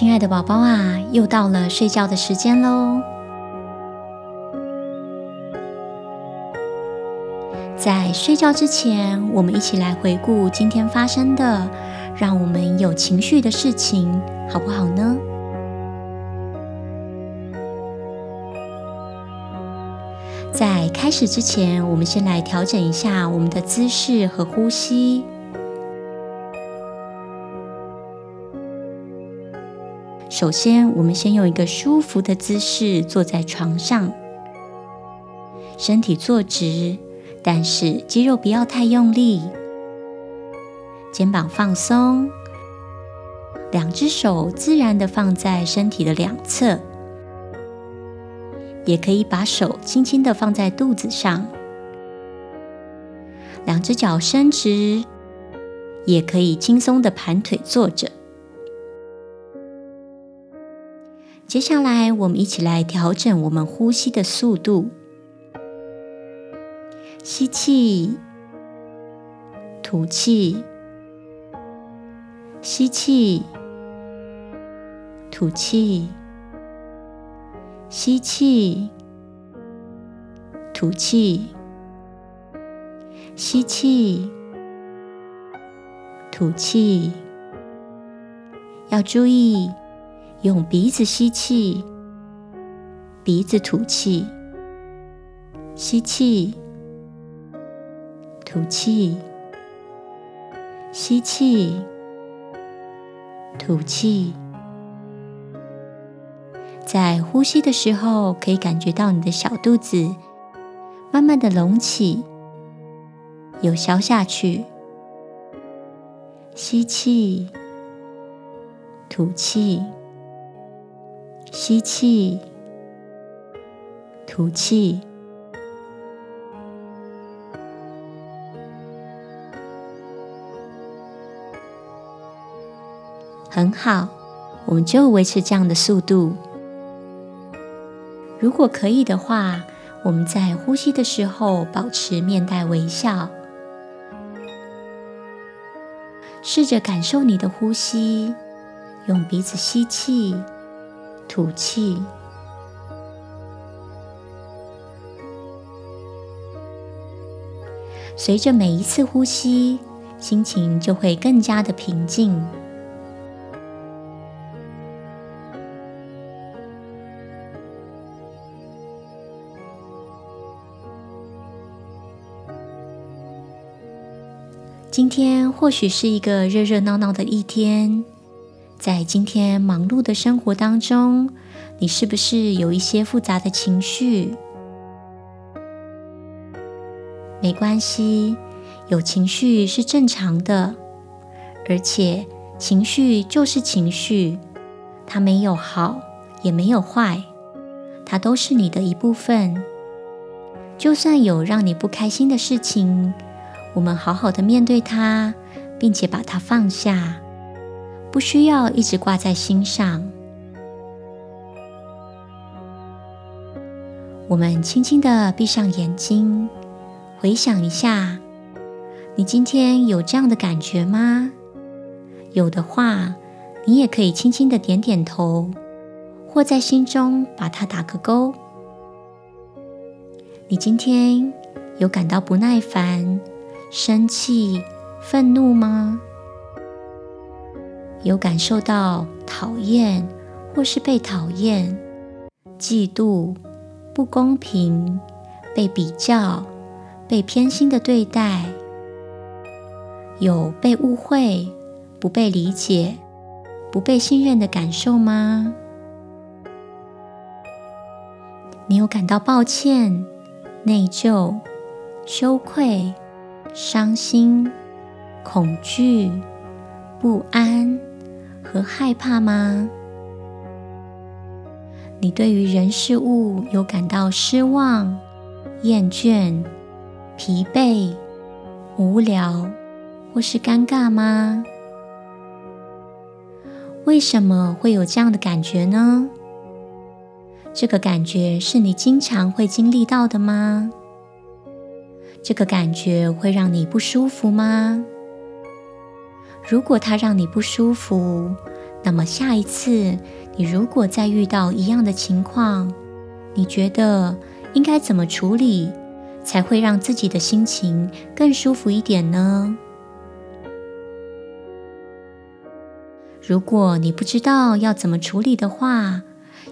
亲爱的宝宝啊，又到了睡觉的时间喽。在睡觉之前，我们一起来回顾今天发生的让我们有情绪的事情，好不好呢？在开始之前，我们先来调整一下我们的姿势和呼吸。首先，我们先用一个舒服的姿势坐在床上，身体坐直，但是肌肉不要太用力，肩膀放松，两只手自然地放在身体的两侧，也可以把手轻轻地放在肚子上，两只脚伸直，也可以轻松地盘腿坐着。接下来，我们一起来调整我们呼吸的速度。吸气，吐气，吸气，吐气，吸气，吐气，吸气，吐气。要注意。用鼻子吸气，鼻子吐气，吸气，吐气，吸气，吐气。在呼吸的时候，可以感觉到你的小肚子慢慢的隆起，又消下去。吸气，吐气。吸气，吐气，很好，我们就维持这样的速度。如果可以的话，我们在呼吸的时候保持面带微笑，试着感受你的呼吸，用鼻子吸气。吐气，随着每一次呼吸，心情就会更加的平静。今天或许是一个热热闹闹的一天。在今天忙碌的生活当中，你是不是有一些复杂的情绪？没关系，有情绪是正常的，而且情绪就是情绪，它没有好，也没有坏，它都是你的一部分。就算有让你不开心的事情，我们好好的面对它，并且把它放下。不需要一直挂在心上。我们轻轻的闭上眼睛，回想一下，你今天有这样的感觉吗？有的话，你也可以轻轻的点点头，或在心中把它打个勾。你今天有感到不耐烦、生气、愤怒吗？有感受到讨厌，或是被讨厌、嫉妒、不公平、被比较、被偏心的对待，有被误会、不被理解、不被信任的感受吗？你有感到抱歉、内疚、羞愧、伤心、恐惧、不安？和害怕吗？你对于人事物有感到失望、厌倦、疲惫、无聊或是尴尬吗？为什么会有这样的感觉呢？这个感觉是你经常会经历到的吗？这个感觉会让你不舒服吗？如果它让你不舒服，那么下一次，你如果再遇到一样的情况，你觉得应该怎么处理，才会让自己的心情更舒服一点呢？如果你不知道要怎么处理的话，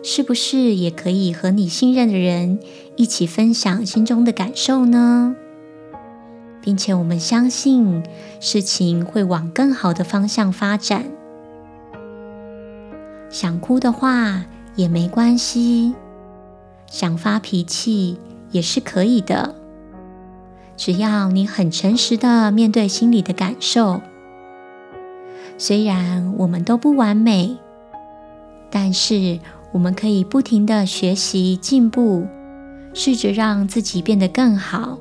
是不是也可以和你信任的人一起分享心中的感受呢？并且我们相信事情会往更好的方向发展。想哭的话也没关系，想发脾气也是可以的，只要你很诚实的面对心里的感受。虽然我们都不完美，但是我们可以不停的学习进步，试着让自己变得更好，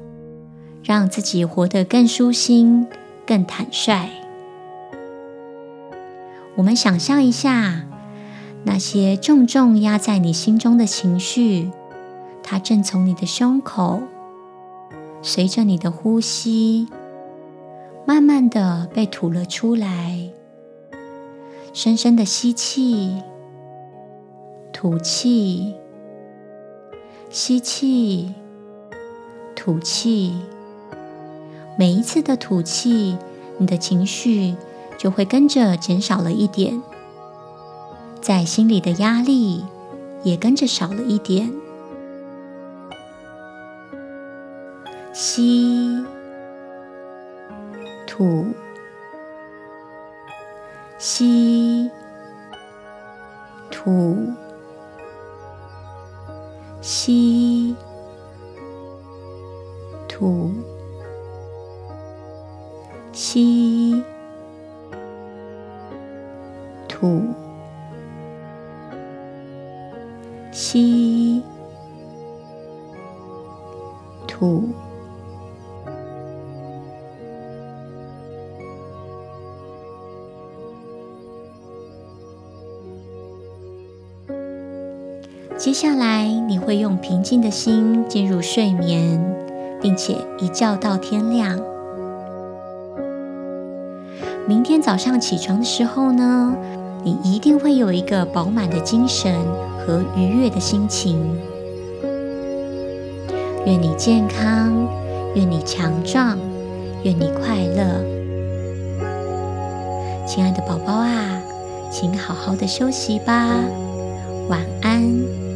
让自己活得更舒心、更坦率。我们想象一下，那些重重压在你心中的情绪，它正从你的胸口，随着你的呼吸，慢慢地被吐了出来。深深的吸气，吐气，吸气，吐气。每一次的吐气，你的情绪就会跟着减少了一点，在心里的压力也跟着少了一点。吸，吐。吸，吐，吸，吐，吸，吐。接下来，你会用平静的心进入睡眠，并且一觉到天亮。明天早上起床的时候呢，你一定会有一个饱满的精神和愉悦的心情。愿你健康，愿你强壮，愿你快乐。亲爱的宝宝啊，请好好的休息吧，晚安。